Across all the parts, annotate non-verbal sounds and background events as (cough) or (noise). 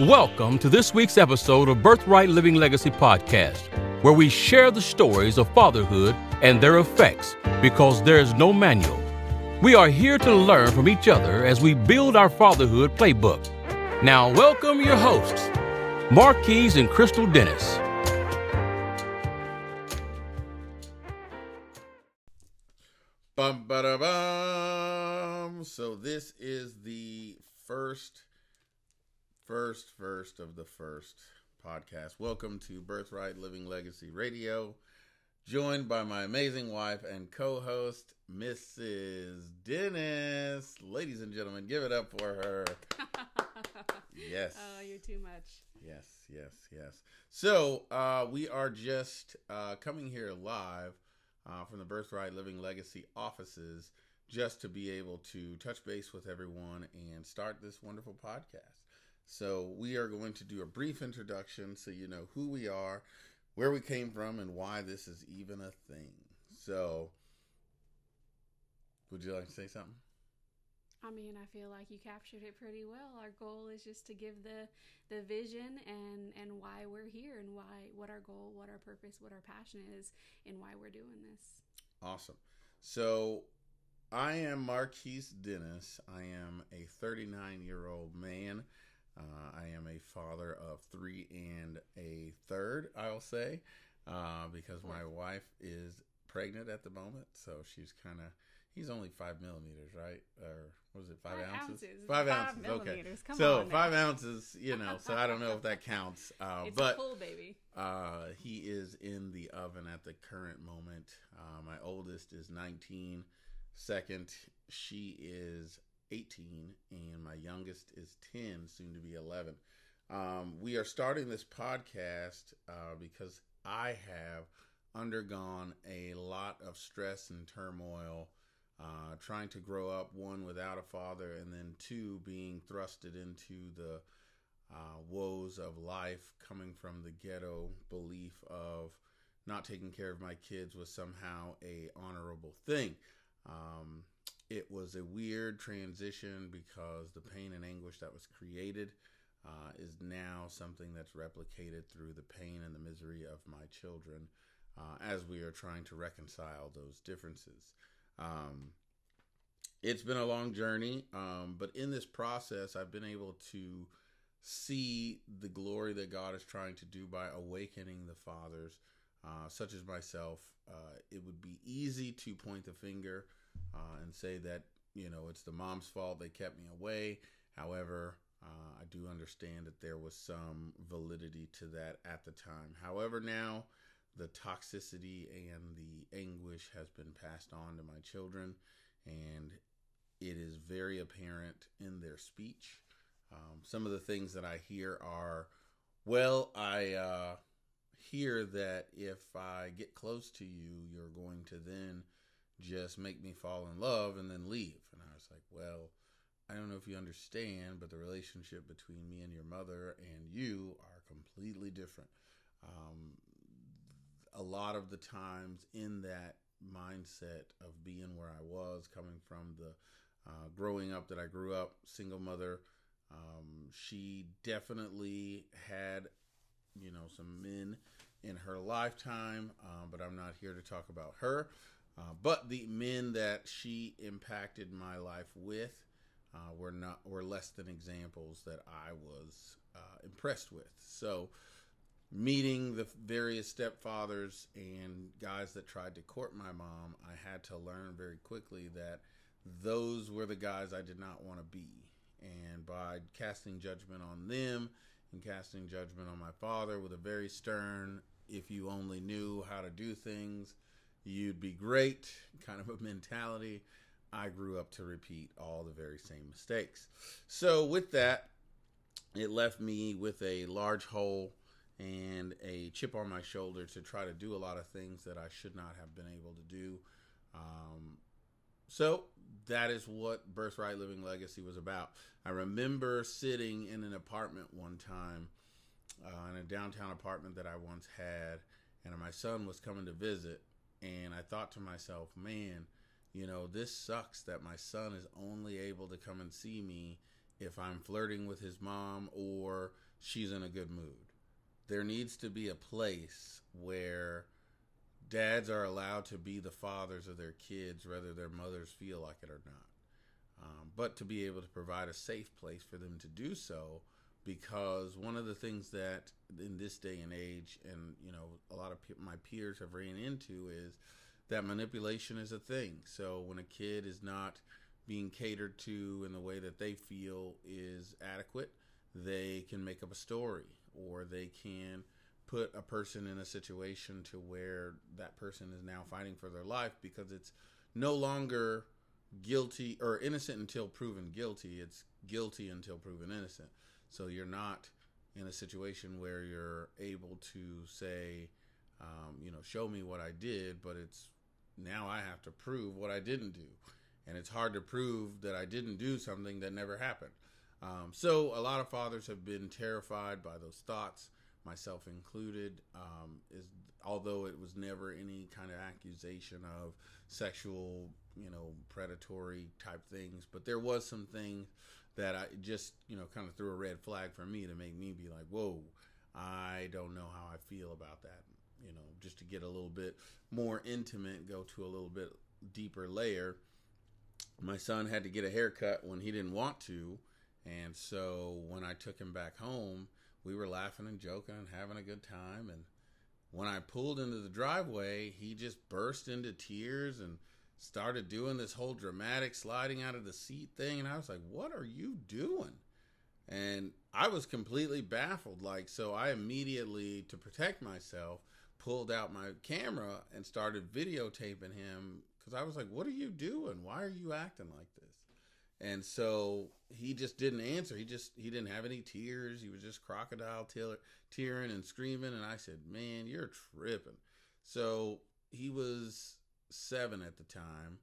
Welcome to this week's episode of Birthright Living Legacy Podcast, where we share the stories of fatherhood and their effects because there's no manual. We are here to learn from each other as we build our fatherhood playbook. Now, welcome your hosts, Marquise and Crystal Dennis. Bum ba da bum. So this is the first, first, first of the first podcast. Welcome to Birthright Living Legacy Radio. Joined by my amazing wife and co-host, Mrs. Dennis. Ladies and gentlemen, give it up for her. (laughs) Yes. Oh, you're too much. Yes, yes, yes. So uh, we are just uh, coming here live uh, from the Birthright Living Legacy offices just to be able to touch base with everyone and start this wonderful podcast. So we are going to do a brief introduction so you know who we are, where we came from, and why this is even a thing. So, would you like to say something? I mean, I feel like you captured it pretty well. Our goal is just to give the the vision and and why we're here and why what our goal, what our purpose, what our passion is, and why we're doing this. Awesome. So, I am Marquise Dennis. I am a 39 year old man. Uh, I am a father of three and a third, I'll say, uh, because my wife is pregnant at the moment. So she's kind of, he's only five millimeters, right? Or was it five, Five ounces? ounces. Five, Five ounces. Okay. Come so on now. five ounces, you know, so I don't know if that counts. (laughs) Uh, it's but a full baby. uh, he is in the oven at the current moment. Uh, my oldest is 19. Second, she is 18. And my youngest is 10, soon to be 11. Um, we are starting this podcast uh, because I have undergone a lot of stress and turmoil uh, trying to grow up, one, without a father, and then two, being thrusted into the uh, woes of life coming from the ghetto belief of not taking care of my kids was somehow a honorable thing. Um, it was a weird transition because the pain and anguish that was created uh, is now something that's replicated through the pain and the misery of my children uh, as we are trying to reconcile those differences. Um, it's been a long journey, um, but in this process, I've been able to see the glory that God is trying to do by awakening the fathers, uh, such as myself. Uh, it would be easy to point the finger uh, and say that, you know, it's the mom's fault, they kept me away. However, uh, I do understand that there was some validity to that at the time. However, now the toxicity and the anguish has been passed on to my children, and it is very apparent in their speech. Um, some of the things that I hear are, well, I uh, hear that if I get close to you, you're going to then just make me fall in love and then leave. And I was like, well, I don't know if you understand, but the relationship between me and your mother and you are completely different. Um, a lot of the times in that mindset of being where I was, coming from the uh, growing up that I grew up, single mother, um, she definitely had, you know, some men in her lifetime, uh, but I'm not here to talk about her. Uh, but the men that she impacted my life with uh, were not were less than examples that I was uh, impressed with. So, meeting the various stepfathers and guys that tried to court my mom, I had to learn very quickly that those were the guys I did not want to be. And by casting judgment on them and casting judgment on my father with a very stern, if you only knew how to do things, you'd be great kind of a mentality. I grew up to repeat all the very same mistakes. So, with that, it left me with a large hole and a chip on my shoulder to try to do a lot of things that I should not have been able to do. Um, so that is what Birthright Living Legacy was about. I remember sitting in an apartment one time, uh, in a downtown apartment that I once had, and my son was coming to visit. And I thought to myself, man, you know, this sucks that my son is only able to come and see me if I'm flirting with his mom or she's in a good mood. There needs to be a place where dads are allowed to be the fathers of their kids, whether their mothers feel like it or not. Um, but to be able to provide a safe place for them to do so, because one of the things that in this day and age, and you know, a lot of pe- my peers have ran into is that manipulation is a thing. So when a kid is not being catered to in the way that they feel is adequate, they can make up a story or they can put a person in a situation to where that person is now fighting for their life because it's no longer guilty or innocent until proven guilty it's guilty until proven innocent so you're not in a situation where you're able to say um, you know show me what i did but it's now i have to prove what i didn't do. And it's hard to prove that i didn't do something that never happened. Um, so a lot of fathers have been terrified by those thoughts myself included, um, is although it was never any kind of accusation of sexual, you know, predatory type things, but there was some things that I just, you know, kind of threw a red flag for me to make me be like, whoa, I don't know how I feel about that. You know, just to get a little bit more intimate, go to a little bit deeper layer. My son had to get a haircut when he didn't want to. And so when I took him back home, we were laughing and joking and having a good time. And when I pulled into the driveway, he just burst into tears and started doing this whole dramatic sliding out of the seat thing. And I was like, what are you doing? And I was completely baffled. Like, so I immediately, to protect myself, pulled out my camera and started videotaping him because I was like, what are you doing? Why are you acting like this? And so he just didn't answer. He just he didn't have any tears. He was just crocodile tear, tearing and screaming. And I said, "Man, you're tripping." So he was seven at the time,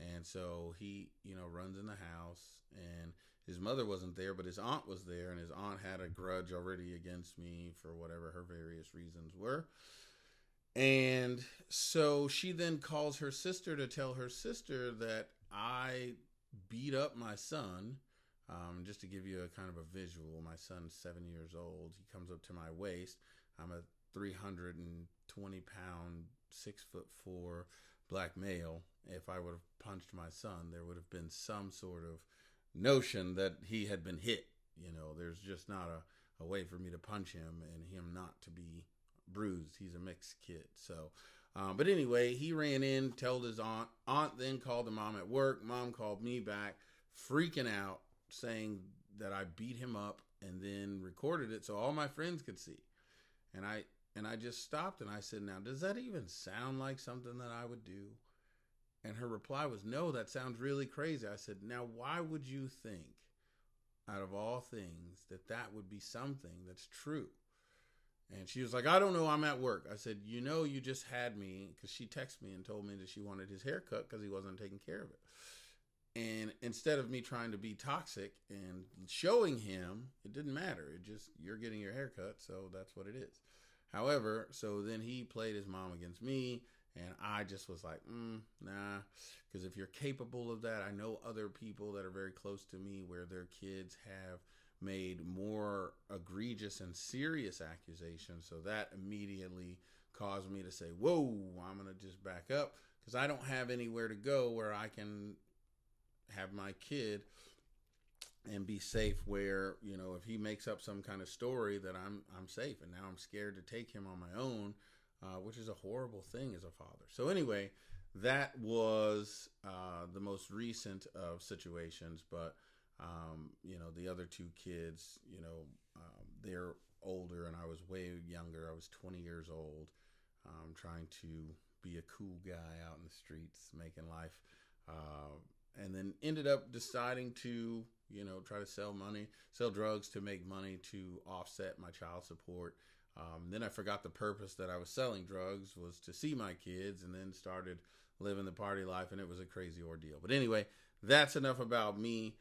and so he you know runs in the house, and his mother wasn't there, but his aunt was there, and his aunt had a grudge already against me for whatever her various reasons were. And so she then calls her sister to tell her sister that I beat up my son. Um, just to give you a kind of a visual, my son's seven years old. He comes up to my waist. I'm a 320 pound, six foot four black male. If I would have punched my son, there would have been some sort of notion that he had been hit. You know, there's just not a, a way for me to punch him and him not to be bruised. He's a mixed kid. So um, but anyway, he ran in, told his aunt. Aunt then called the mom at work. Mom called me back, freaking out, saying that I beat him up and then recorded it so all my friends could see. And I and I just stopped and I said, "Now, does that even sound like something that I would do?" And her reply was, "No, that sounds really crazy." I said, "Now, why would you think out of all things that that would be something that's true?" And she was like, I don't know, I'm at work. I said, You know, you just had me because she texted me and told me that she wanted his haircut because he wasn't taking care of it. And instead of me trying to be toxic and showing him, it didn't matter. It just, you're getting your haircut, so that's what it is. However, so then he played his mom against me, and I just was like, mm, nah, because if you're capable of that, I know other people that are very close to me where their kids have made more egregious and serious accusations. So that immediately caused me to say, Whoa, I'm going to just back up because I don't have anywhere to go where I can have my kid and be safe where you know if he makes up some kind of story that i'm i'm safe and now i'm scared to take him on my own uh, which is a horrible thing as a father so anyway that was uh, the most recent of situations but um, you know, the other two kids, you know, um, they're older and I was way younger. I was 20 years old, um, trying to be a cool guy out in the streets, making life. Uh, and then ended up deciding to, you know, try to sell money, sell drugs to make money to offset my child support. Um, then I forgot the purpose that I was selling drugs was to see my kids, and then started living the party life, and it was a crazy ordeal. But anyway, that's enough about me.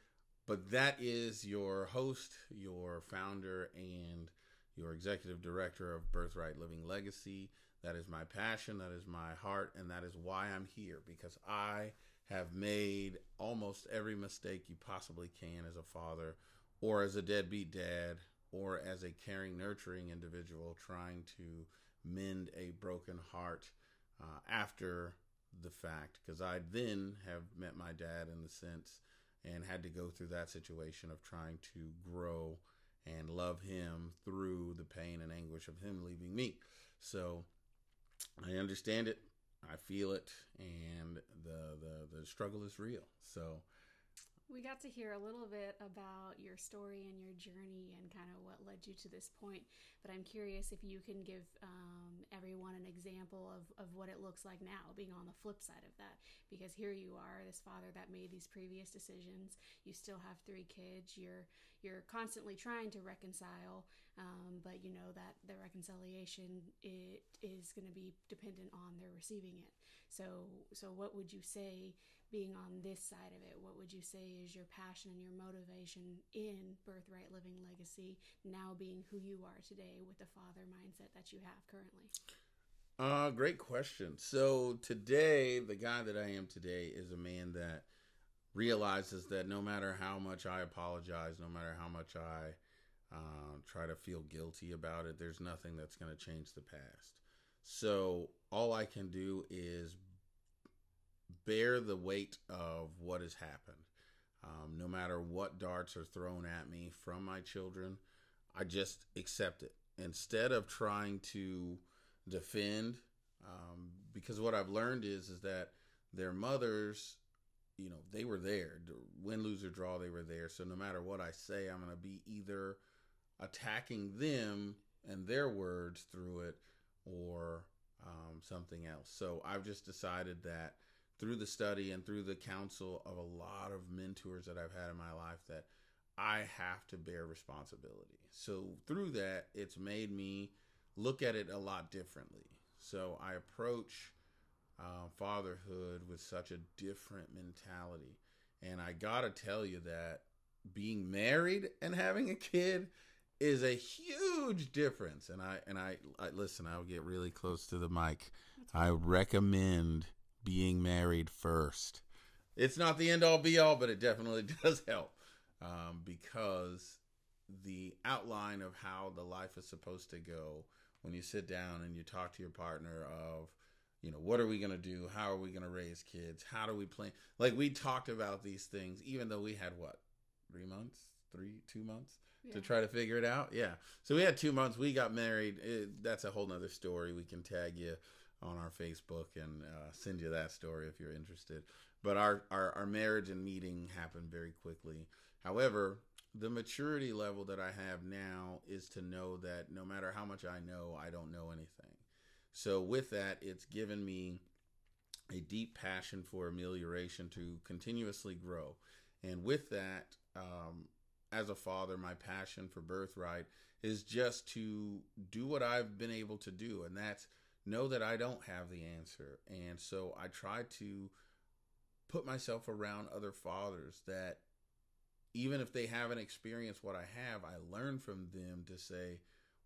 But that is your host, your founder, and your executive director of Birthright Living Legacy. That is my passion, that is my heart, and that is why I'm here because I have made almost every mistake you possibly can as a father or as a deadbeat dad, or as a caring, nurturing individual trying to mend a broken heart uh, after the fact. Because I then have met my dad in the sense and had to go through that situation of trying to grow and love him through the pain and anguish of him leaving me. So I understand it. I feel it, and the the the struggle is real. So we got to hear a little bit about your story and your journey and kind of what led you to this point. But I'm curious if you can give um, everyone an example of, of what it looks like now, being on the flip side of that. Because here you are, this father that made these previous decisions. You still have three kids. You're you're constantly trying to reconcile, um, but you know that the reconciliation it is going to be dependent on their receiving it. So so what would you say? Being on this side of it, what would you say is your passion and your motivation in Birthright Living Legacy, now being who you are today with the father mindset that you have currently? Uh, great question. So today, the guy that I am today is a man that realizes that no matter how much I apologize, no matter how much I uh, try to feel guilty about it, there's nothing that's going to change the past. So all I can do is bear the weight of what has happened. Um, no matter what darts are thrown at me from my children, I just accept it instead of trying to defend. Um, because what I've learned is is that their mothers, you know, they were there. Win, lose, or draw, they were there. So no matter what I say, I'm going to be either attacking them and their words through it or um, something else. So I've just decided that through the study and through the counsel of a lot of mentors that I've had in my life that I have to bear responsibility. So through that, it's made me look at it a lot differently. So I approach uh, fatherhood with such a different mentality. And I gotta tell you that being married and having a kid is a huge difference. And I and I, I listen. I'll get really close to the mic. I recommend being married first. It's not the end all be all, but it definitely (laughs) does help um, because the outline of how the life is supposed to go when you sit down and you talk to your partner of you know what are we going to do? How are we going to raise kids? How do we plan? Like we talked about these things even though we had what three months? Three two months yeah. to try to figure it out? Yeah. So we had two months we got married it, that's a whole nother story we can tag you on our Facebook and uh, send you that story if you're interested. But our, our, our marriage and meeting happened very quickly. However, the maturity level that I have now is to know that no matter how much I know, I don't know anything. So, with that, it's given me a deep passion for amelioration to continuously grow. And with that, um, as a father, my passion for birthright is just to do what I've been able to do, and that's know that I don't have the answer. And so I try to put myself around other fathers that even if they haven't experienced what I have, I learn from them to say,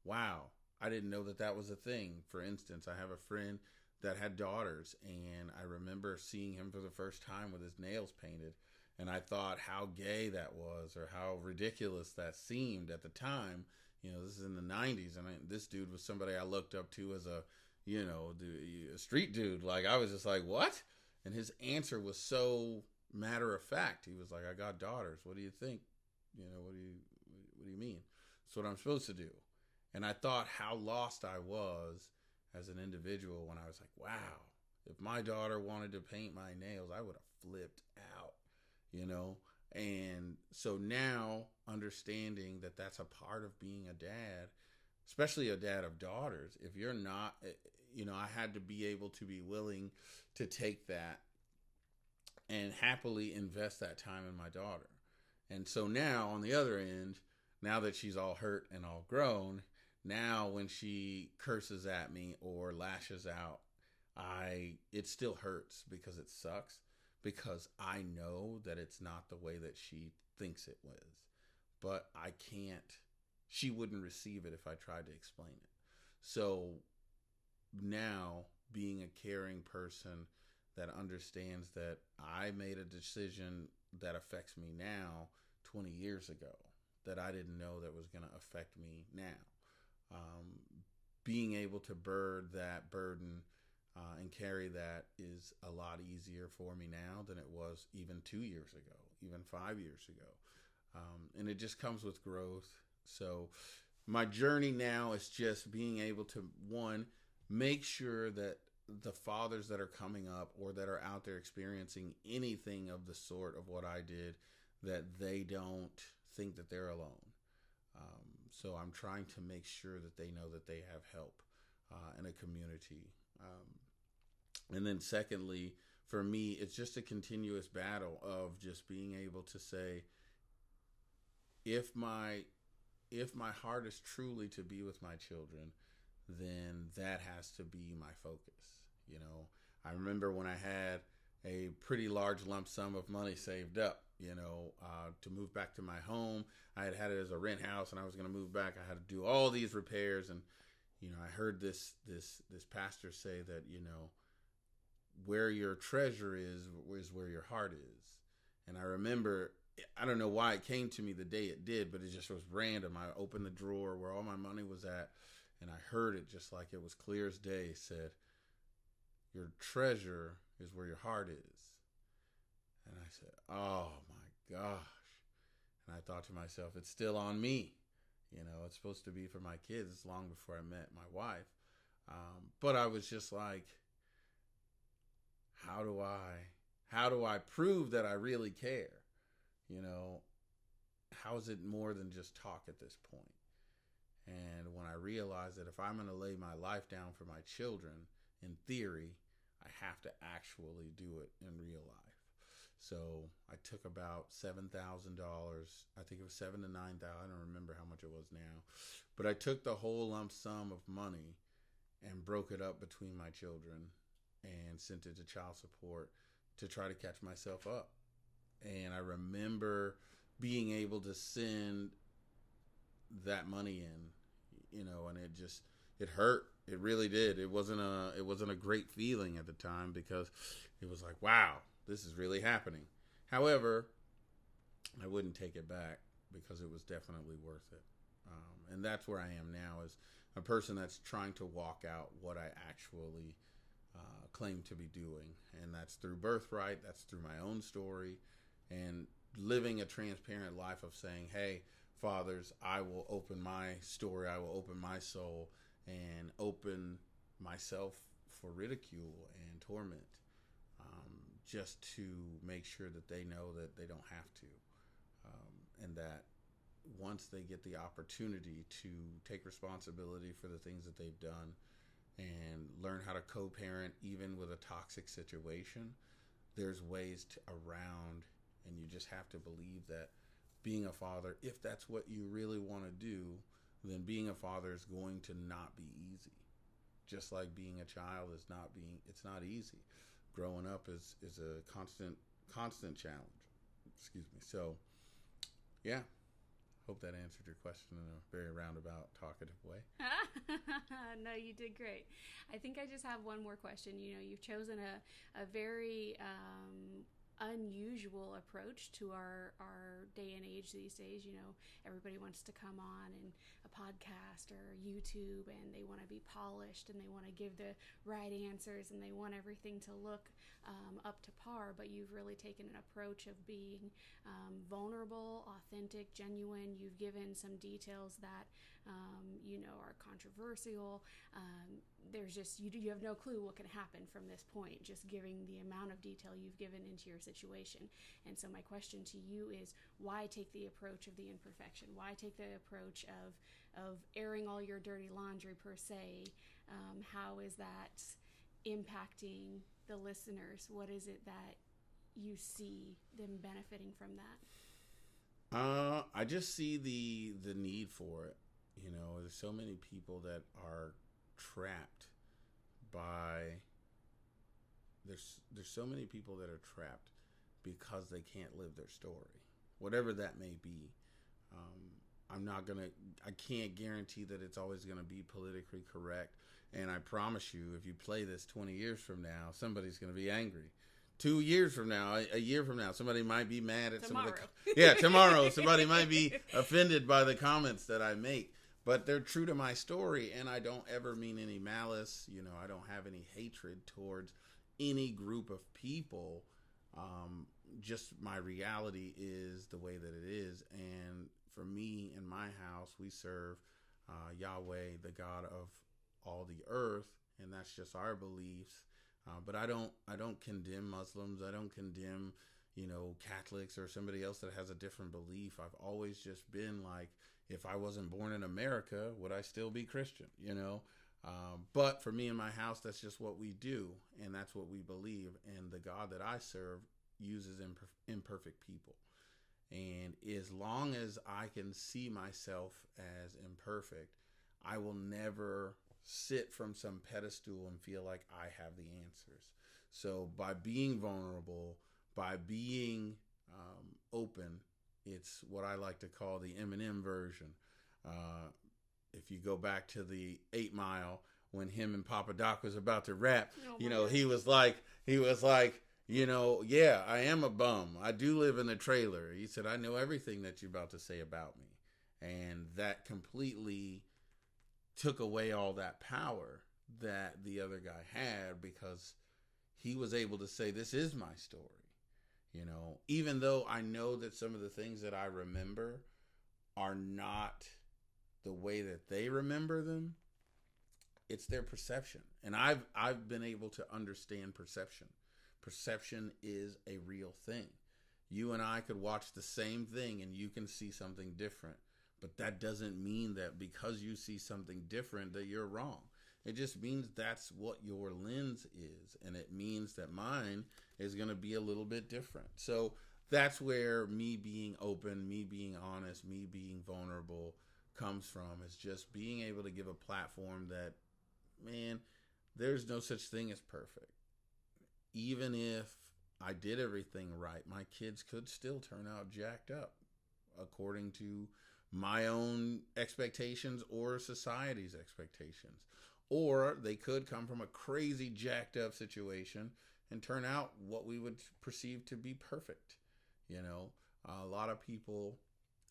wow, I didn't know that that was a thing. For instance, I have a friend that had daughters, and I remember seeing him for the first time with his nails painted. And I thought how gay that was, or how ridiculous that seemed at the time. You know, this is in the 90s. I this dude was somebody I looked up to as a you know, the street dude. Like I was just like, what? And his answer was so matter of fact. He was like, I got daughters. What do you think? You know, what do you what do you mean? That's what I'm supposed to do. And I thought how lost I was as an individual when I was like, wow, if my daughter wanted to paint my nails, I would have flipped out, you know? And so now understanding that that's a part of being a dad, especially a dad of daughters, if you're not you know, I had to be able to be willing to take that and happily invest that time in my daughter. And so now on the other end, now that she's all hurt and all grown, now when she curses at me or lashes out, I it still hurts because it sucks because I know that it's not the way that she thinks it was. But I can't she wouldn't receive it if I tried to explain it. So now being a caring person that understands that I made a decision that affects me now 20 years ago that I didn't know that was going to affect me now. Um, being able to bird that burden uh, and carry that is a lot easier for me now than it was even two years ago, even five years ago. Um, and it just comes with growth. So, my journey now is just being able to, one, make sure that the fathers that are coming up or that are out there experiencing anything of the sort of what I did, that they don't think that they're alone. Um, so I'm trying to make sure that they know that they have help uh, in a community. Um, and then, secondly, for me, it's just a continuous battle of just being able to say, if my if my heart is truly to be with my children, then that has to be my focus. You know, I remember when I had a pretty large lump sum of money saved up, you know, uh, to move back to my home. I had had it as a rent house, and I was going to move back. I had to do all these repairs, and you know, I heard this this this pastor say that you know, where your treasure is is where your heart is, and I remember. I don't know why it came to me the day it did, but it just was random. I opened the drawer where all my money was at, and I heard it just like it was clear as day. Said, "Your treasure is where your heart is." And I said, "Oh my gosh!" And I thought to myself, "It's still on me." You know, it's supposed to be for my kids. It's long before I met my wife, um, but I was just like, "How do I? How do I prove that I really care?" You know, how is it more than just talk at this point? And when I realized that if I'm going to lay my life down for my children, in theory, I have to actually do it in real life. So I took about seven thousand dollars. I think it was seven to nine thousand. I don't remember how much it was now, but I took the whole lump sum of money and broke it up between my children and sent it to child support to try to catch myself up. And I remember being able to send that money in, you know, and it just it hurt. It really did. It wasn't a it wasn't a great feeling at the time because it was like, wow, this is really happening. However, I wouldn't take it back because it was definitely worth it. Um, and that's where I am now as a person that's trying to walk out what I actually uh, claim to be doing. And that's through birthright, that's through my own story, and living a transparent life of saying, hey, fathers, I will open my story, I will open my soul, and open myself for ridicule and torment just to make sure that they know that they don't have to, um, and that once they get the opportunity to take responsibility for the things that they've done and learn how to co-parent even with a toxic situation, there's ways to around, and you just have to believe that being a father, if that's what you really want to do, then being a father is going to not be easy. Just like being a child is not being, it's not easy growing up is is a constant constant challenge. Excuse me. So, yeah. Hope that answered your question in a very roundabout, talkative way. (laughs) no, you did great. I think I just have one more question. You know, you've chosen a, a very um, unusual approach to our our day and age these days. You know everybody wants to come on and a podcast or youtube and they want to be polished and they want to give the right answers and they want everything to look um, up to par but you've really taken an approach of being um, vulnerable authentic genuine. You've given some details that um, you know are controversial um, there's just you you have no clue what can happen from this point just giving the amount of detail you've given into your situation. And so my question to you is why take the approach of the imperfection? Why take the approach of of airing all your dirty laundry per se? Um, how is that impacting the listeners? What is it that you see them benefiting from that? Uh, I just see the the need for it. You know, there's so many people that are trapped by there's there's so many people that are trapped because they can't live their story, whatever that may be. Um, I'm not gonna, I can't guarantee that it's always gonna be politically correct. And I promise you, if you play this 20 years from now, somebody's gonna be angry two years from now, a, a year from now, somebody might be mad at Tomorrow. some of the yeah tomorrow. somebody (laughs) might be offended by the comments that I make, but they're true to my story, and I don't ever mean any malice. You know, I don't have any hatred towards any group of people. Um, just my reality is the way that it is, and for me in my house, we serve uh, Yahweh, the God of all the earth, and that's just our beliefs. Uh, but I don't I don't condemn Muslims. I don't condemn you know Catholics or somebody else that has a different belief. I've always just been like, if I wasn't born in America, would I still be Christian? You know. Um, but for me and my house, that's just what we do, and that's what we believe. And the God that I serve uses imper- imperfect people. And as long as I can see myself as imperfect, I will never sit from some pedestal and feel like I have the answers. So by being vulnerable, by being um, open, it's what I like to call the Eminem version. Uh, if you go back to the Eight Mile when him and Papa Doc was about to rap, Oh you know, God. he was like, he was like, you know, yeah, I am a bum. I do live in a trailer. He said, I know everything that you're about to say about me. And that completely took away all that power that the other guy had because he was able to say, This is my story. You know, even though I know that some of the things that I remember are not the way that they remember them, it's their perception. And I've I've been able to understand perception. Perception is a real thing. You and I could watch the same thing and you can see something different. But that doesn't mean that because you see something different that you're wrong. It just means that's what your lens is. And it means that mine is going to be a little bit different. So that's where me being open, me being honest, me being vulnerable comes from is just being able to give a platform that, man, there's no such thing as perfect. Even if I did everything right, my kids could still turn out jacked up according to my own expectations or society's expectations. Or they could come from a crazy jacked up situation and turn out what we would perceive to be perfect. You know, a lot of people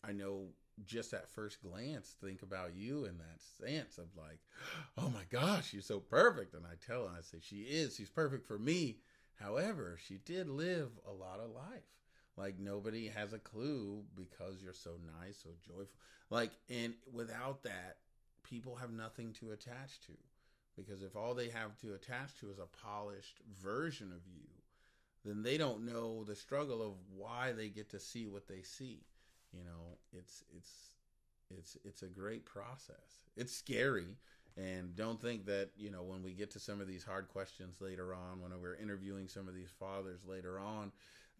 I know just at first glance think about you in that sense of like, oh my gosh, you're so perfect. And I tell them, I say, she is, she's perfect for me. However, she did live a lot of life. Like nobody has a clue because you're so nice, so joyful. Like, and without that, people have nothing to attach to. Because if all they have to attach to is a polished version of you, then they don't know the struggle of why they get to see what they see. You know, it's it's it's it's a great process. It's scary, and don't think that you know when we get to some of these hard questions later on, when we're interviewing some of these fathers later on,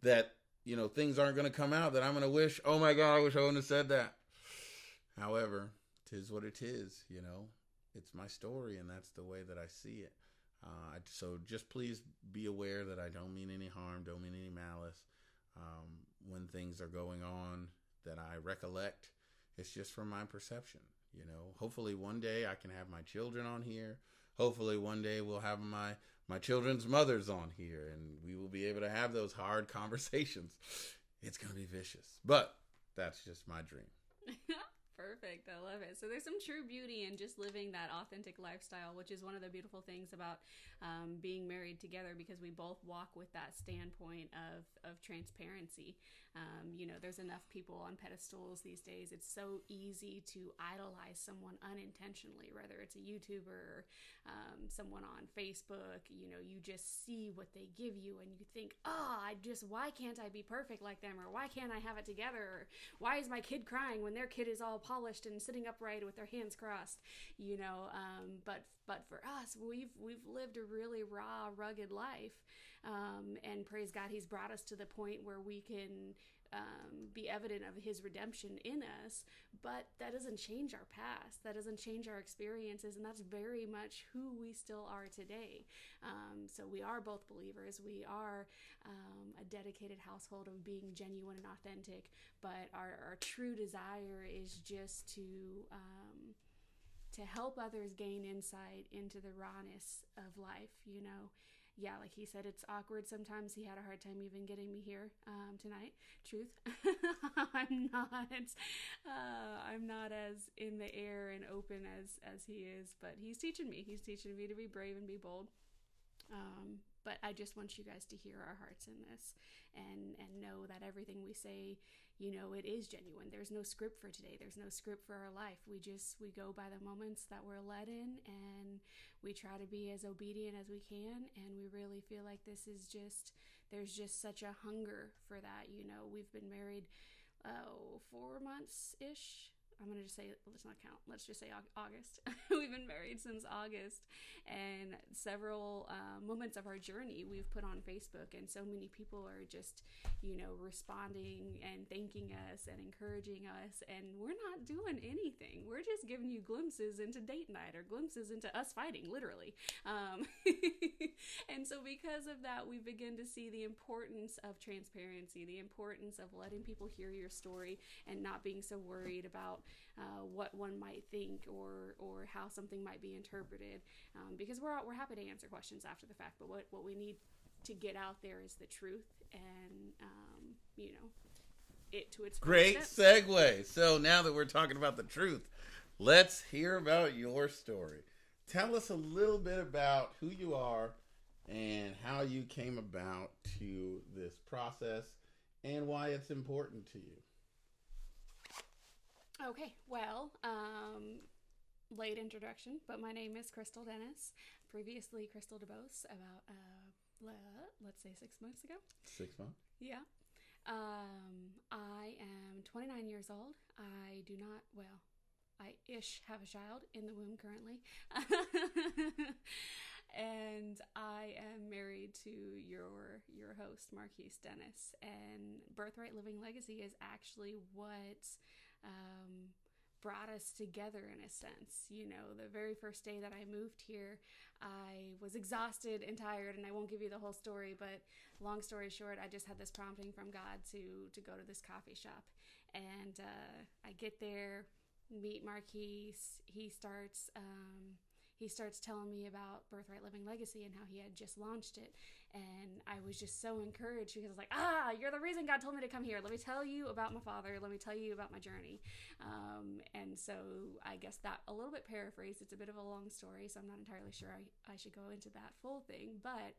that you know things aren't going to come out that I'm going to wish. Oh my God, I wish I wouldn't have said that. However, tis what it is. You know, it's my story, and that's the way that I see it. Uh, so just please be aware that I don't mean any harm, don't mean any malice. Um, when things are going on that I recollect, it's just from my perception. You know, hopefully one day I can have my children on here. Hopefully one day we'll have my my children's mothers on here, and we will be able to have those hard (laughs) conversations. It's gonna be vicious, but that's just my dream. (laughs) Perfect. I love it. So there's some true beauty in just living that authentic lifestyle, which is one of the beautiful things about um, being married together because we both walk with that standpoint of, of transparency. Um, you know, there's enough people on pedestals these days. It's so easy to idolize someone unintentionally, whether it's a YouTuber or um, someone on Facebook. You know, you just see what they give you and you think, oh, I just, why can't I be perfect like them? Or why can't I have it together? Or why is my kid crying when their kid is all polished and sitting upright with their hands crossed? You know, um, but but for us, we've we've lived a really raw, rugged life, um, and praise God, He's brought us to the point where we can um, be evident of His redemption in us. But that doesn't change our past. That doesn't change our experiences, and that's very much who we still are today. Um, so we are both believers. We are um, a dedicated household of being genuine and authentic. But our, our true desire is just to um, to help others gain insight into the rawness of life. You know, yeah, like he said, it's awkward sometimes. He had a hard time even getting me here um, tonight. Truth, (laughs) I'm not, uh, I'm not as in the air and open as as he is, but he's teaching me. He's teaching me to be brave and be bold. Um, but I just want you guys to hear our hearts in this and and know that everything we say you know it is genuine. There's no script for today. There's no script for our life. We just we go by the moments that we're led in and we try to be as obedient as we can. And we really feel like this is just there's just such a hunger for that you know. We've been married oh four months ish I'm to just say, let's not count. Let's just say August. (laughs) we've been married since August, and several uh, moments of our journey we've put on Facebook, and so many people are just, you know, responding and thanking us and encouraging us, and we're not doing anything. We're just giving you glimpses into date night or glimpses into us fighting, literally. Um, (laughs) and so, because of that, we begin to see the importance of transparency, the importance of letting people hear your story and not being so worried about uh, what one might think or or how something might be interpreted. Um, because we're we're happy to answer questions after the fact but what what we need to get out there is the truth and um, you know it to its great segue. So now that we're talking about the truth let's hear about your story. Tell us a little bit about who you are and how you came about to this process and why it's important to you Okay, well, um, late introduction, but my name is Crystal Dennis. Previously, Crystal DeBose, about uh, let's say six months ago. Six months. Yeah. Um, I am 29 years old. I do not well. I ish have a child in the womb currently. (laughs) and I am married to your your host Marquise Dennis and Birthright Living Legacy is actually what um, brought us together in a sense. You know, the very first day that I moved here, I was exhausted and tired, and I won't give you the whole story, but long story short, I just had this prompting from God to to go to this coffee shop, and uh, I get there, meet Marquise. He starts. Um, he starts telling me about Birthright Living Legacy and how he had just launched it. And I was just so encouraged because I was like, ah, you're the reason God told me to come here. Let me tell you about my father. Let me tell you about my journey. Um, and so I guess that a little bit paraphrased. It's a bit of a long story, so I'm not entirely sure I, I should go into that full thing. But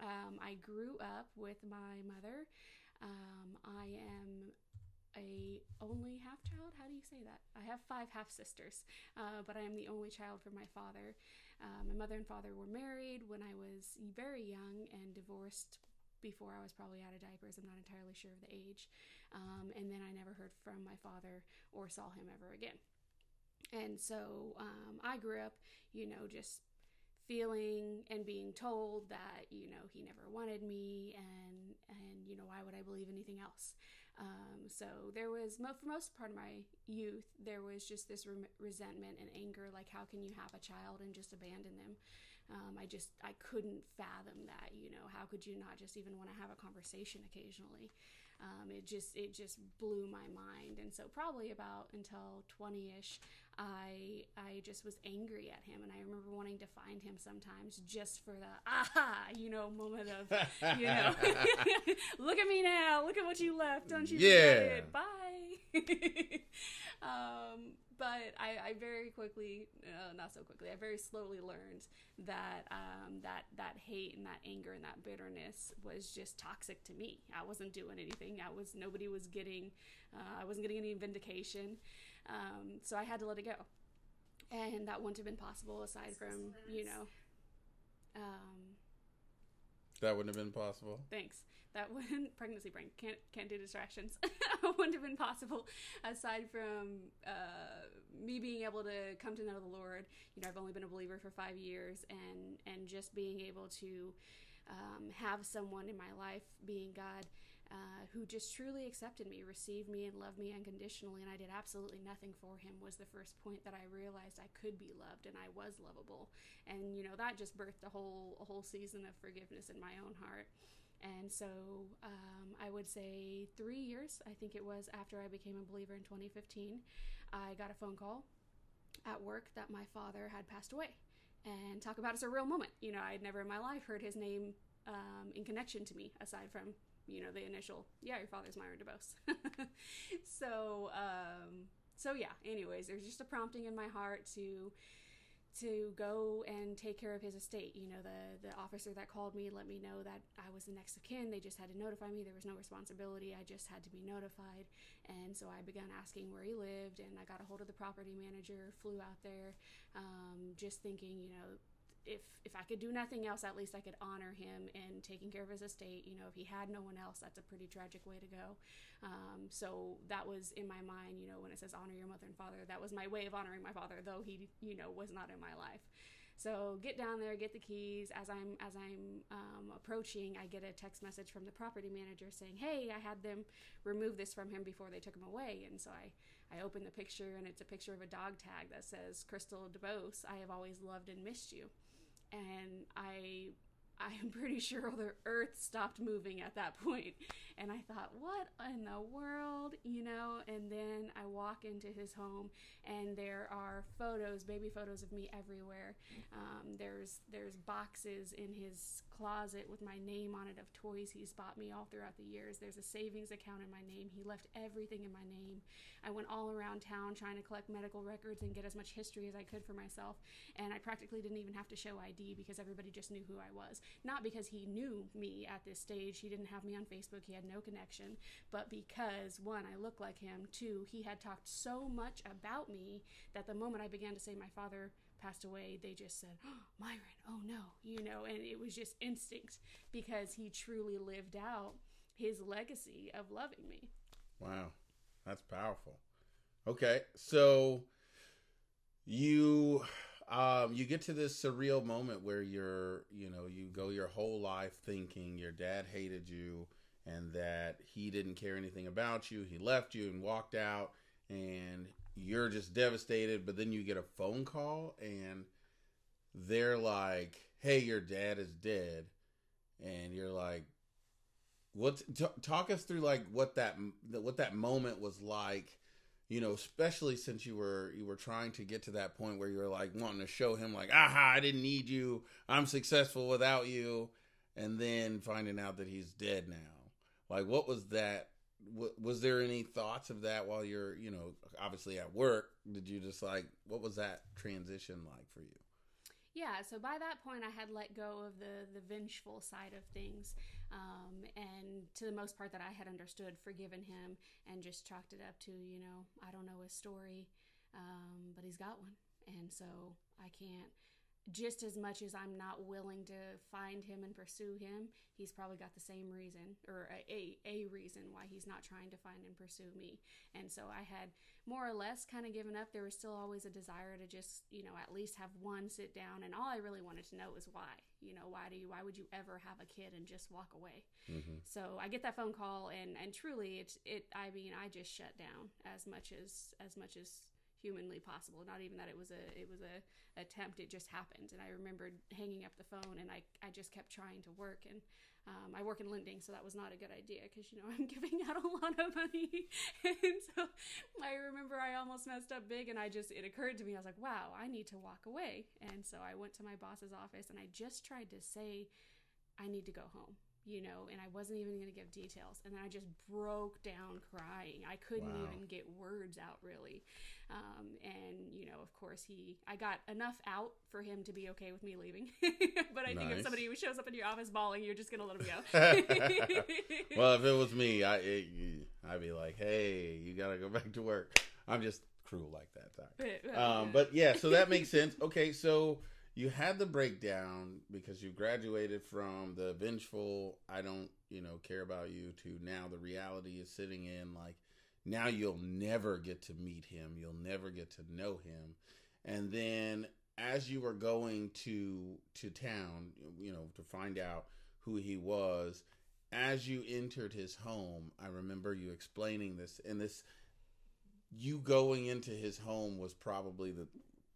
um, I grew up with my mother. Um, I am a only half child. How do you say that? I have five half sisters, uh, but I am the only child from my father. Uh, my mother and father were married when I was very young and divorced before I was probably out of diapers. I'm not entirely sure of the age. Um, and then I never heard from my father or saw him ever again. And so um, I grew up, you know, just feeling and being told that you know he never wanted me and and you know why would I believe anything else um, so there was, for most part of my youth, there was just this re- resentment and anger. Like, how can you have a child and just abandon them? Um, I just, I couldn't fathom that. You know, how could you not just even want to have a conversation occasionally? Um, it just, it just blew my mind. And so probably about until 20ish, I I just was angry at him, and I remember wanting to find him sometimes just for the aha, you know, moment of you know, (laughs) look at me now, look at what you left, don't you? Yeah. Bye. (laughs) um, but I, I very quickly, uh, not so quickly, I very slowly learned that um, that that hate and that anger and that bitterness was just toxic to me. I wasn't doing anything. I was nobody was getting, uh, I wasn't getting any vindication. Um, so I had to let it go. And that wouldn't have been possible aside from, you know. Um, that wouldn't have been possible. Thanks. That wouldn't (laughs) pregnancy brain can't can't do distractions. (laughs) wouldn't have been possible aside from uh, me being able to come to know the Lord. You know, I've only been a believer for five years, and and just being able to um, have someone in my life, being God, uh, who just truly accepted me, received me, and loved me unconditionally, and I did absolutely nothing for him, was the first point that I realized I could be loved and I was lovable. And you know that just birthed a whole a whole season of forgiveness in my own heart. And so um, I would say three years, I think it was after I became a believer in 2015, I got a phone call at work that my father had passed away. and talk about a real moment. You know, I'd never in my life heard his name um, in connection to me aside from you know the initial yeah your father's Myron DeBose. (laughs) so um, so yeah. Anyways, there's just a prompting in my heart to to go and take care of his estate. You know, the the officer that called me let me know that I was the next of kin. They just had to notify me. There was no responsibility. I just had to be notified. And so I began asking where he lived, and I got a hold of the property manager. Flew out there, um, just thinking, you know, if if I could do nothing else, at least I could honor him in taking care of his estate. You know, if he had no one else, that's a pretty tragic way to go. Um, so that was in my mind. You know, when it says honor your mother and father, that was my way of honoring my father, though he you know was not in my life. So get down there, get the keys. As I'm as I'm um, approaching, I get a text message from the property manager saying, "Hey, I had them remove this from him before they took him away." And so I I open the picture, and it's a picture of a dog tag that says, "Crystal DeBose, I have always loved and missed you." And I (laughs) I'm pretty sure the earth stopped moving at that point. And I thought, what in the world? You know, and then I walk into his home and there are photos, baby photos of me everywhere. Um, there's there's boxes in his closet with my name on it of toys he's bought me all throughout the years. There's a savings account in my name. He left everything in my name. I went all around town trying to collect medical records and get as much history as I could for myself. And I practically didn't even have to show ID because everybody just knew who I was. Not because he knew me at this stage. He didn't have me on Facebook. He had no connection. But because, one, I look like him. Two, he had talked so much about me that the moment I began to say my father passed away, they just said, oh, Myron, oh no, you know, and it was just instinct because he truly lived out his legacy of loving me. Wow. That's powerful. Okay, so you um, you get to this surreal moment where you're, you know, you go your whole life thinking your dad hated you and that he didn't care anything about you. He left you and walked out, and you're just devastated. But then you get a phone call, and they're like, "Hey, your dad is dead," and you're like, what t- talk us through like what that what that moment was like you know especially since you were you were trying to get to that point where you were like wanting to show him like aha i didn't need you i'm successful without you and then finding out that he's dead now like what was that was there any thoughts of that while you're you know obviously at work? Did you just like what was that transition like for you? Yeah so by that point i had let go of the the vengeful side of things um, and to the most part that i had understood forgiven him and just chalked it up to you know i don't know his story um, but he's got one. And so i can't just as much as I'm not willing to find him and pursue him, he's probably got the same reason or a, a, reason why he's not trying to find and pursue me. And so I had more or less kind of given up. There was still always a desire to just, you know, at least have one sit down. And all I really wanted to know is why, you know, why do you, why would you ever have a kid and just walk away? Mm-hmm. So I get that phone call and, and truly it's, it, I mean, I just shut down as much as, as much as humanly possible. Not even that it was a it was a attempt it just happened. And i remembered hanging up the phone and i i just kept trying to work. And um, i work in lending so that was not a good idea because you know (laughs) i'm giving out a lot of money. (laughs) And so i remember i almost messed up big and i just it occurred to me i was like wow i need to walk away. And so i went to my boss's office and i just tried to say i need to go home you know, and I wasn't even going to give details. And then I just broke down crying. I couldn't wow. even get words out really. Um, and, you know, of course, he, I got enough out for him to be okay with me leaving. (laughs) but I nice. think if somebody who shows up in your office bawling, you're just going to let him go. (laughs) (laughs) well, if it was me, I, it, I'd be like, hey, you got to go back to work. I'm just cruel like that. Sorry. Um, but yeah, so that makes sense. Okay, so you had the breakdown because you graduated from the vengeful i don't you know care about you to now the reality is sitting in like now you'll never get to meet him. You'll never get to know him. And then as you were going to to town you know to find out who he was as you entered his home i remember you explaining this and this you going into his home was probably the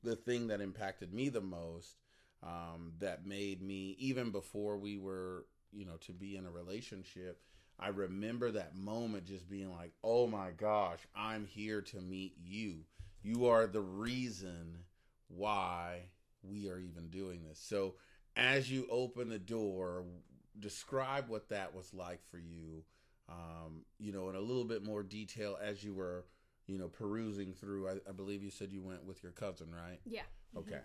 the thing that impacted me the most um, that made me even before we were you know to be in a relationship i remember that moment just being like oh my gosh i'm here to meet you you are the reason why we are even doing this. So, as you open the door, describe what that was like for you. Um, you know, in a little bit more detail as you were, you know, perusing through. I, I believe you said you went with your cousin, right? Yeah. Okay. Mm-hmm.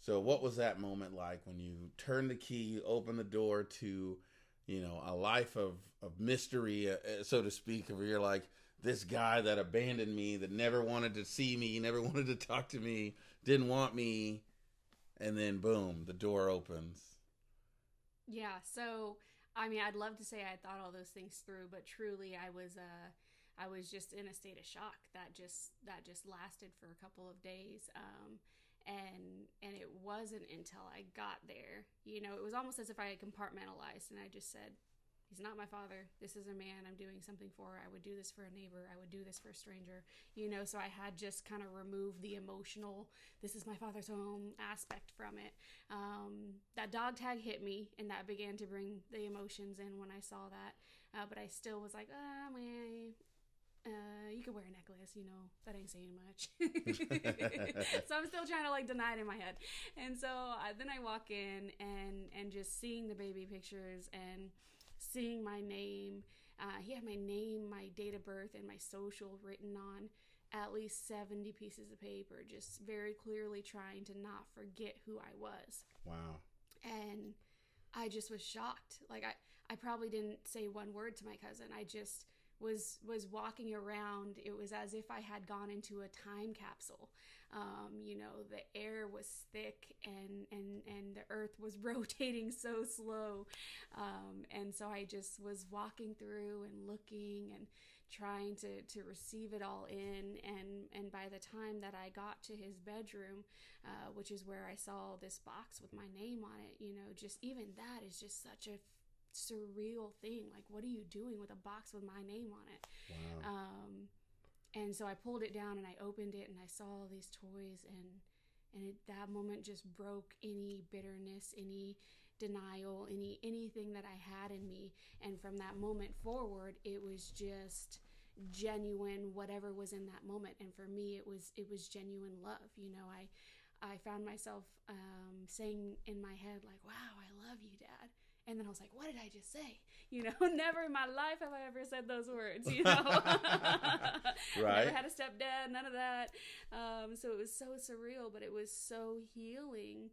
So, what was that moment like when you turned the key, you opened the door to, you know, a life of of mystery, uh, uh so to speak, where you're like this guy that abandoned me, that never wanted to see me, never (laughs) wanted to talk to me, didn't want me, and then boom, the door opens. Yeah. So, I mean, I'd love to say I thought all those things through, but truly, I was uh, I was just in a state of shock that just that just lasted for a couple of days. Um, and and it wasn't until I got there, you know, it was almost as if I had compartmentalized and I just said, He's not my father. This is a man I'm doing something for. I would do this for a neighbor. I would do this for a stranger. You know, so I had just kind of removed the emotional, this is my father's home aspect from it. Um, that dog tag hit me, and that began to bring the emotions in when I saw that. Uh, but I still was like, ah, oh, uh, you could wear a necklace, you know, that ain't saying much. (laughs) so I'm still trying to like deny it in my head. And so uh, then I walk in and and just seeing the baby pictures and seeing my name. Uh, he had my name, my date of birth, and my social written on at least 70 pieces of paper, just very clearly trying to not forget who I was. Wow. And I just was shocked. Like I, I probably didn't say one word to my cousin. I just was was walking around it was as if i had gone into a time capsule. Um, you know the air was thick and and and the earth was (laughs) rotating so slow. Um, and so i just was walking through and looking and trying to to receive it all in. And and by the time that i got to his bedroom uh, which is where i saw this box with my name on it you know just even that is just such a surreal thing. Like, what are you doing with a box with my name on it? Wow. Um, and so I pulled it down and I opened it and I saw all these toys and and it, that moment just broke any bitterness, any denial, any anything that I had in me. And from that moment forward, it was just genuine whatever was in that moment. And for me, it was it was genuine love. You know, I I found myself um, saying in my head like, "Wow, I love you, Dad." And then I was like, what did I just say? You know, (laughs) never in my life have I ever said those words, you know. (laughs) right. Never had a stepdad, none of that. Um, so it was so surreal, but it was so healing.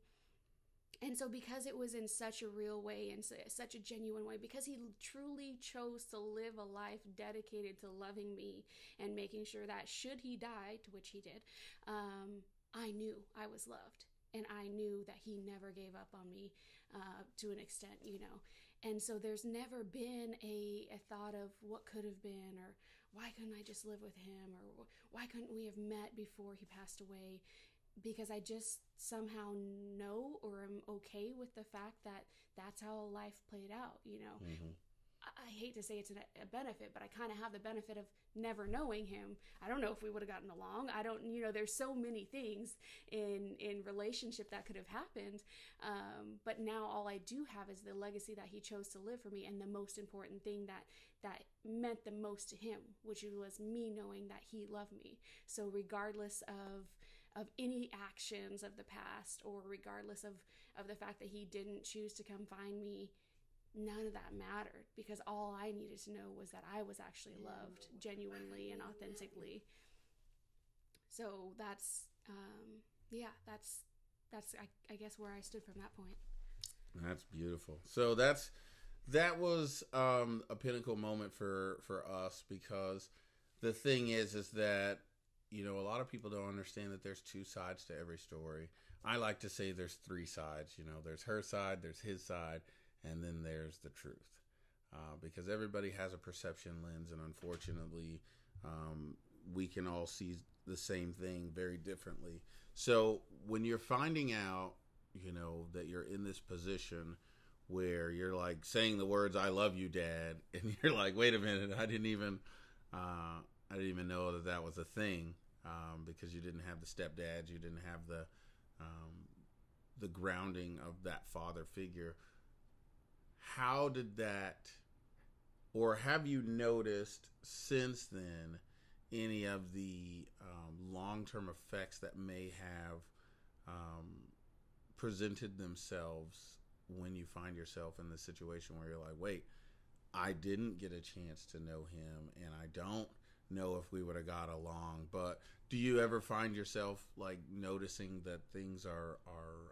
And so, because it was in such a real way and such a genuine way, because he truly chose to live a life dedicated to loving me and making sure that should he die, to which he did, um, I knew I was loved. And I knew that he never gave up on me uh, to an extent, you know. And so there's never been a, a thought of what could have been or why couldn't I just live with him or why couldn't we have met before he passed away? Because I just somehow know or am okay with the fact that that's how life played out, you know. Mm-hmm. I hate to say it's a benefit, but I kind of have the benefit of never knowing him. I don't know if we would have gotten along. I don't, you know, there's so many things in in relationship that could have happened. Um, but now all I do have is the legacy that he chose to live for me, and the most important thing that that meant the most to him, which was me knowing that he loved me. So regardless of of any actions of the past, or regardless of of the fact that he didn't choose to come find me none of that mattered because all I needed to know was that I was actually loved genuinely and authentically. So that's, um, yeah, that's, that's, I, I guess where I stood from that point. That's beautiful. So that's, that was um, a pinnacle moment for, for us because the thing is, is that, you know, a lot of people don't understand that there's two sides to every story. I like to say there's three sides. You know, there's her side, there's his side, and then there's the truth. Uh, because everybody has a perception lens, and unfortunately, um, we can all see the same thing very differently. So when you're finding out, you know, that you're in this position where you're like saying the words "I love you, Dad," (laughs) and you're like, "Wait a minute, I didn't even, uh, I didn't even know that that was a thing," um, because you didn't have the stepdads, you didn't have the, um, the grounding of that father figure how did that or have you noticed since then any of the um, long-term effects that may have um, presented themselves when you find yourself in the situation where you're like, wait, I didn't get a chance to know him, and I don't know if we would have got along. But do you ever find yourself like noticing that things are are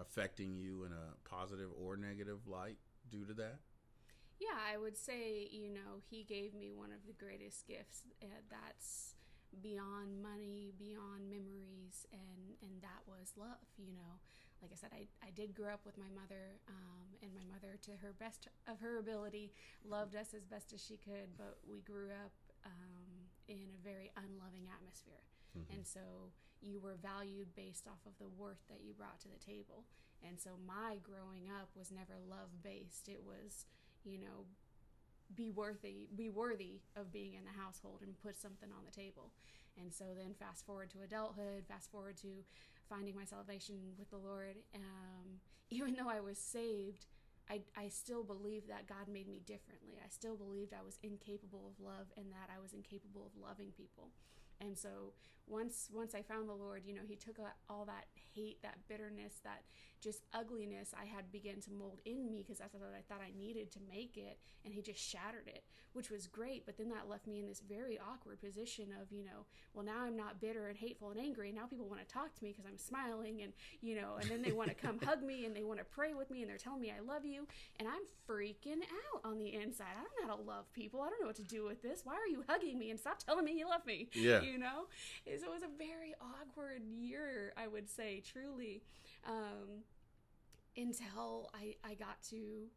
affecting you in a positive or negative light due to that? Yeah, I would say, you know, he gave me one of the greatest gifts uh, that's beyond money, beyond memories, and, and that was love, you know. Like I said, I, I did grow up with my mother, um, and my mother, to her best of her ability, loved us as best as she could, but we grew up um, in a very unloving atmosphere. Mm-hmm. And so you were valued based off of the worth that you brought to the table. And so my growing up was never love based. It was, you know, be worthy, be worthy of being in the household and put something on the table. And so then fast forward to adulthood, fast forward to finding my salvation with the Lord. Um, (laughs) even though I was saved, I, I still believe that God made me differently. I still believed I was incapable of love and that I was incapable of loving people. And so once once I found the Lord, you know, He took all that hate, that bitterness, that just ugliness I had began to mold in me because that's what I thought I needed to make it, and He just shattered it, which was great. But then that left me in this very awkward position of, you know, well now I'm not bitter and hateful and angry. Now people want to talk to me because I'm smiling, and you know, and then they want to come (laughs) hug me and they want to pray with me and they're telling me I love you, and I'm freaking out on the inside. I don't know how to love people. I don't know what to do with this. Why are you hugging me and stop telling me you love me? Yeah, you know so it was a very awkward year, I would say, truly, um, until I, I got to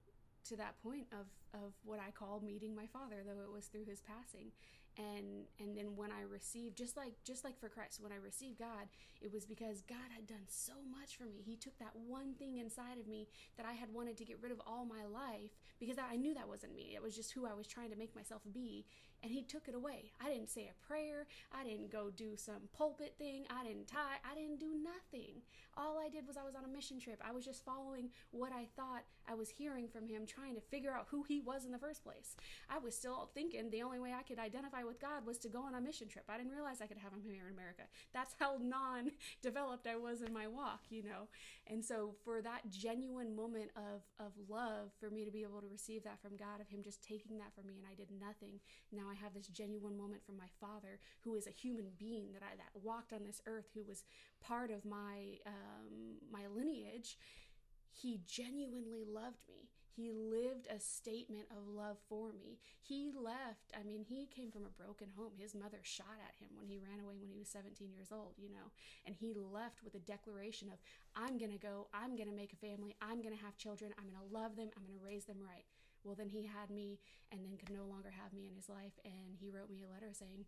to that point of, of what I call meeting my father, though it was through his passing. And and then when i received just like just like for christ when i received god it was because god had done so much for me. He took that one thing inside of me that i had wanted to get rid of all my life because i knew that wasn't me. It was just who i was trying to make myself be and he took it away i didn't say a prayer i didn't go do some pulpit thing i didn't tie i didn't do nothing all i did was i was on a mission trip i was just following what i thought i was hearing from him trying to figure out who he was in the first place i was still thinking the only way i could identify with God was to go on a mission trip. I didn't realize I could have him here in America. That's how non developed I was in my walk, you know. And so for that genuine moment of of love for me to be able to receive that from God of him just taking that from me and I did nothing. Now I have this genuine moment from my father who is a human being that I that walked on this earth who was part of my um my lineage. He genuinely loved me he lived a statement of love for me. He left, I mean, he came from a broken home. His mother shot at him when he ran away when he was 17 years old, you know, and he left with a declaration of, I'm going to go, I'm going to make a family, I'm going to have children, I'm going to love them, I'm going to raise them right. Well, then he had me and then could no longer have me in his life. And he wrote me a letter saying,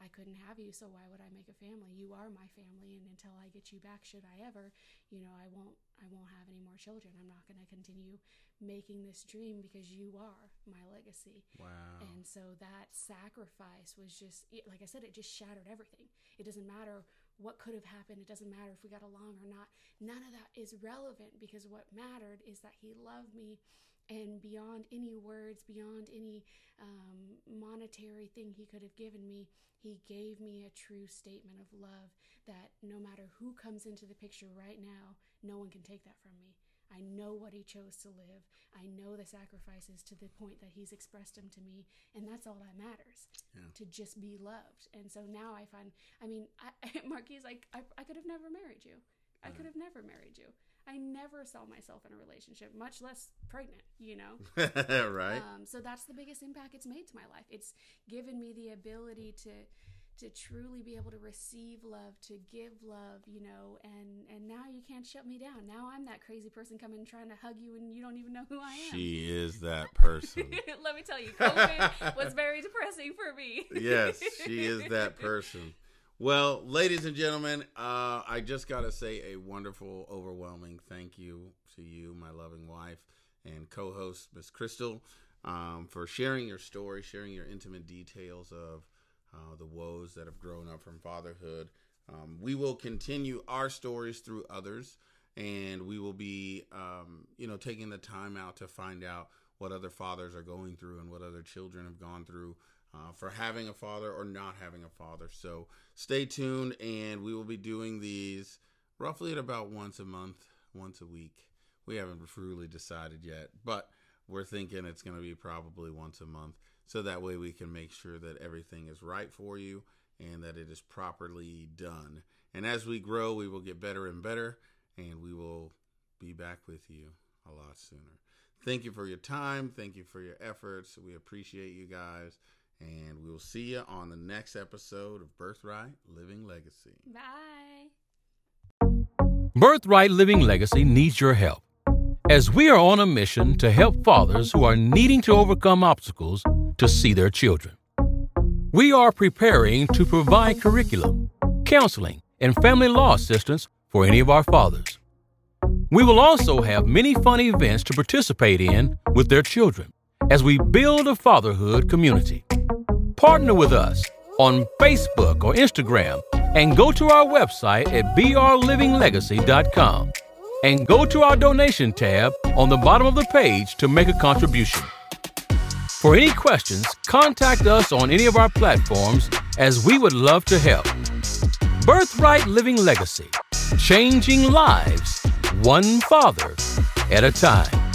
I couldn't have you, so why would I make a family? You are my family, and until I get you back, should I ever, you know, I won't, I won't have any more children. I'm not going to continue making this dream because you are my legacy. Wow. And so that sacrifice was just, like I said, it just shattered everything. It doesn't matter what could have happened. It doesn't matter if we got along or not. None of that is relevant because what mattered is that he loved me and beyond any words, beyond any um, monetary thing he could have given me, he gave me a true statement of love that no matter who comes into the picture right now, no one can take that from me. I know what he chose to live. I know the sacrifices to the point that he's expressed them to me, and that's all that matters. Yeah. To just be loved. And so now I find, I mean, I, (laughs) Marquis, like, I, I could have never married you. I could have never married you. I never saw myself in a relationship, much less pregnant, you know? (laughs) right. Um, so that's the biggest impact it's made to my life. It's given me the ability to to truly be able to receive love, to give love, you know, and and now you can't shut me down. Now I'm that crazy person coming trying to hug you and you don't even know who I am. She is that (laughs) person. Let me tell you, COVID was very depressing for me. yes, she is (laughs) that person. Well, ladies and gentlemen, uh, I just got to say a wonderful, overwhelming thank you to you, my loving wife and co host, Miss Crystal, um, for sharing your story, sharing your intimate details of uh, the woes that have grown up from fatherhood. Um, we will continue our stories through others, and we will be, um, you know, taking the time out to find out what other fathers are going through and what other children have gone through uh, for having a father or not having a father. So stay tuned, and we will be doing these roughly at about once a month, once a week. We haven't truly decided yet, but we're thinking it's going to be probably once a month. So that way we can make sure that everything is right for you and that it is properly done. And as we grow, we will get better and better, and we will be back with you a lot sooner. Thank you for your time. Thank you for your efforts. We appreciate you guys. And we will see you on the next episode of Birthright Living Legacy. Bye. Birthright Living Legacy needs your help. As we are on a mission to help fathers who are needing to overcome obstacles to see their children, we are preparing to provide curriculum, counseling, and family law assistance for any of our fathers. We will also have many fun events to participate in with their children as we build a fatherhood community. Partner with us on Facebook or Instagram and go to our website at brlivinglegacy.com and go to our donation tab on the bottom of the page to make a contribution. For any questions, contact us on any of our platforms as we would love to help. Birthright Living Legacy, changing lives one father at a time.